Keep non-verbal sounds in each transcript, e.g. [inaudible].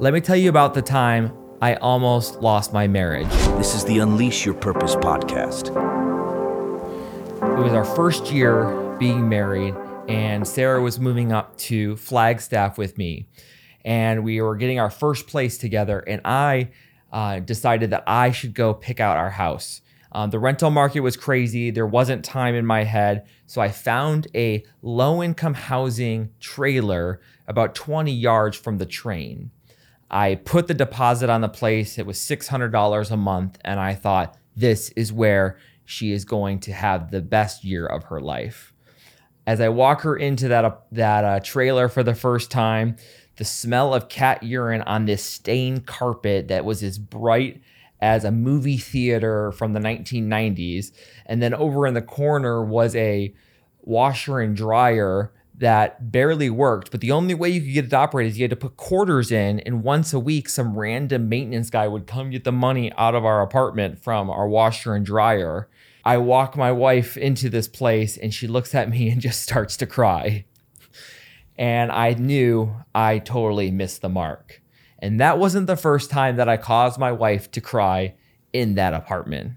Let me tell you about the time I almost lost my marriage. This is the Unleash Your Purpose podcast. It was our first year being married, and Sara was moving up to Flagstaff with me. And we were getting our first place together, and I uh, decided that I should go pick out our house. Um, the rental market was crazy. There wasn't time in my head. So I found a low income housing trailer about 20 yards from the train. I put the deposit on the place. It was $600 a month. And I thought, this is where she is going to have the best year of her life. As I walk her into that, uh, that uh, trailer for the first time, the smell of cat urine on this stained carpet that was as bright as a movie theater from the 1990s. And then over in the corner was a washer and dryer that barely worked, but the only way you could get it to operate is you had to put quarters in, and once a week, some random maintenance guy would come get the money out of our apartment from our washer and dryer. I walk my wife into this place, and she looks at me [laughs] and just starts to cry. And I knew I totally missed the mark. And that wasn't the first time that I caused my wife to cry in that apartment.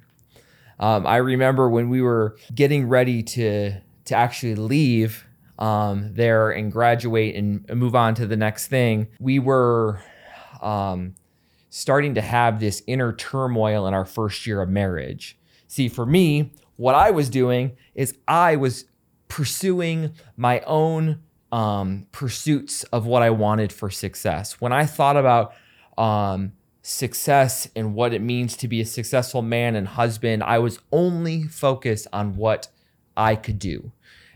Um, I remember when we were getting ready to to actually leave um, there and graduate and move on to the next thing, we were um, starting to have this inner turmoil in our first year of marriage. See, for me, what I was doing is I was pursuing my own um, pursuits of what I wanted for success. When I thought about um, success and what it means to be a successful man and husband, I was only focused on what I could do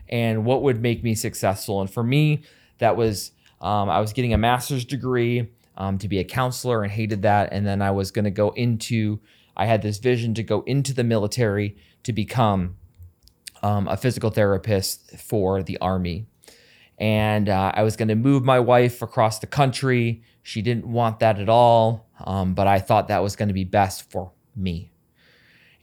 and what would make me successful. And for me, that was um, I was getting a master's degree um, to be a counselor and hated that. And then I was going to go into, I had this vision to go into the military to become um, a physical therapist for the Army and uh, I was going to move my wife across the country. She didn't want that at all, um, but I thought that was going to be best for me.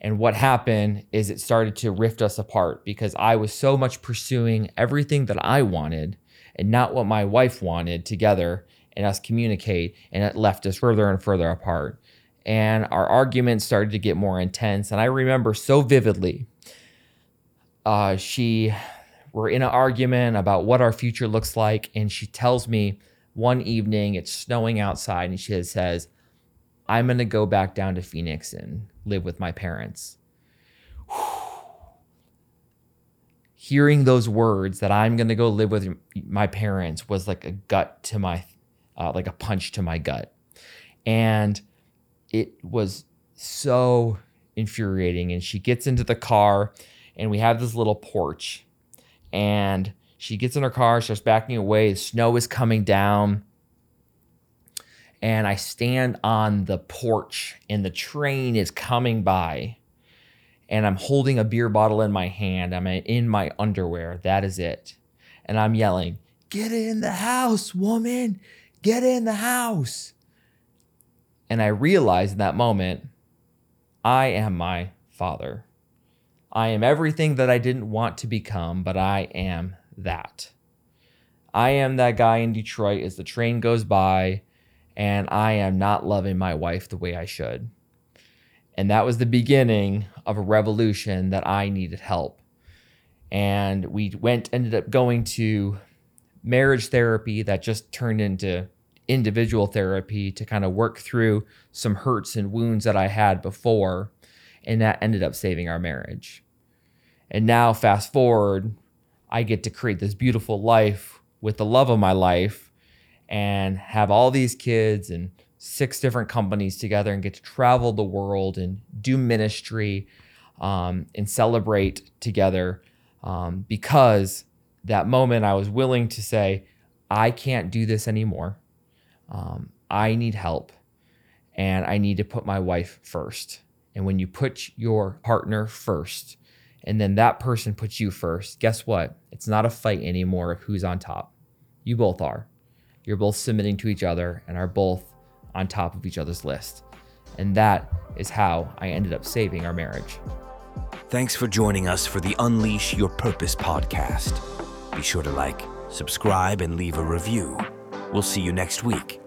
And what happened is it started to rift us apart because I was so much pursuing everything that I wanted and not what my wife wanted together and us communicate, and it left us further and further apart. And our arguments started to get more intense. And I remember so vividly, uh, she we're in an argument about what our future looks like. And she tells me one evening, it's snowing outside, and she says, I'm going to go back down to Phoenix and live with my parents. [sighs] Hearing those words that I'm going to go live with my parents was like a gut to my, uh, like a punch to my gut. And it was so infuriating. And she gets into the car, and we have this little porch and she gets in her car, starts backing away. The snow is coming down. And I stand on the porch, and the train is coming by. And I'm holding a beer bottle in my hand. I'm in my underwear. That is it. And I'm yelling, Get in the house, woman. Get in the house. And I realize in that moment, I am my father. I am everything that I didn't want to become, but I am that. I am that guy in Detroit as the train goes by, and I am not loving my wife the way I should. And that was the beginning of a revolution that I needed help. And we went, ended up going to marriage therapy that just turned into individual therapy to kind of work through some hurts and wounds that I had before. And that ended up saving our marriage. And now, fast forward, I get to create this beautiful life with the love of my life and have all these kids and six different companies together and get to travel the world and do ministry um, and celebrate together um, because that moment I was willing to say, I can't do this anymore. Um, I need help and I need to put my wife first. And when you put your partner first, and then that person puts you first, guess what? It's not a fight anymore of who's on top. You both are. You're both submitting to each other and are both on top of each other's list. And that is how I ended up saving our marriage. Thanks for joining us for the Unleash Your Purpose podcast. Be sure to like, subscribe, and leave a review. We'll see you next week.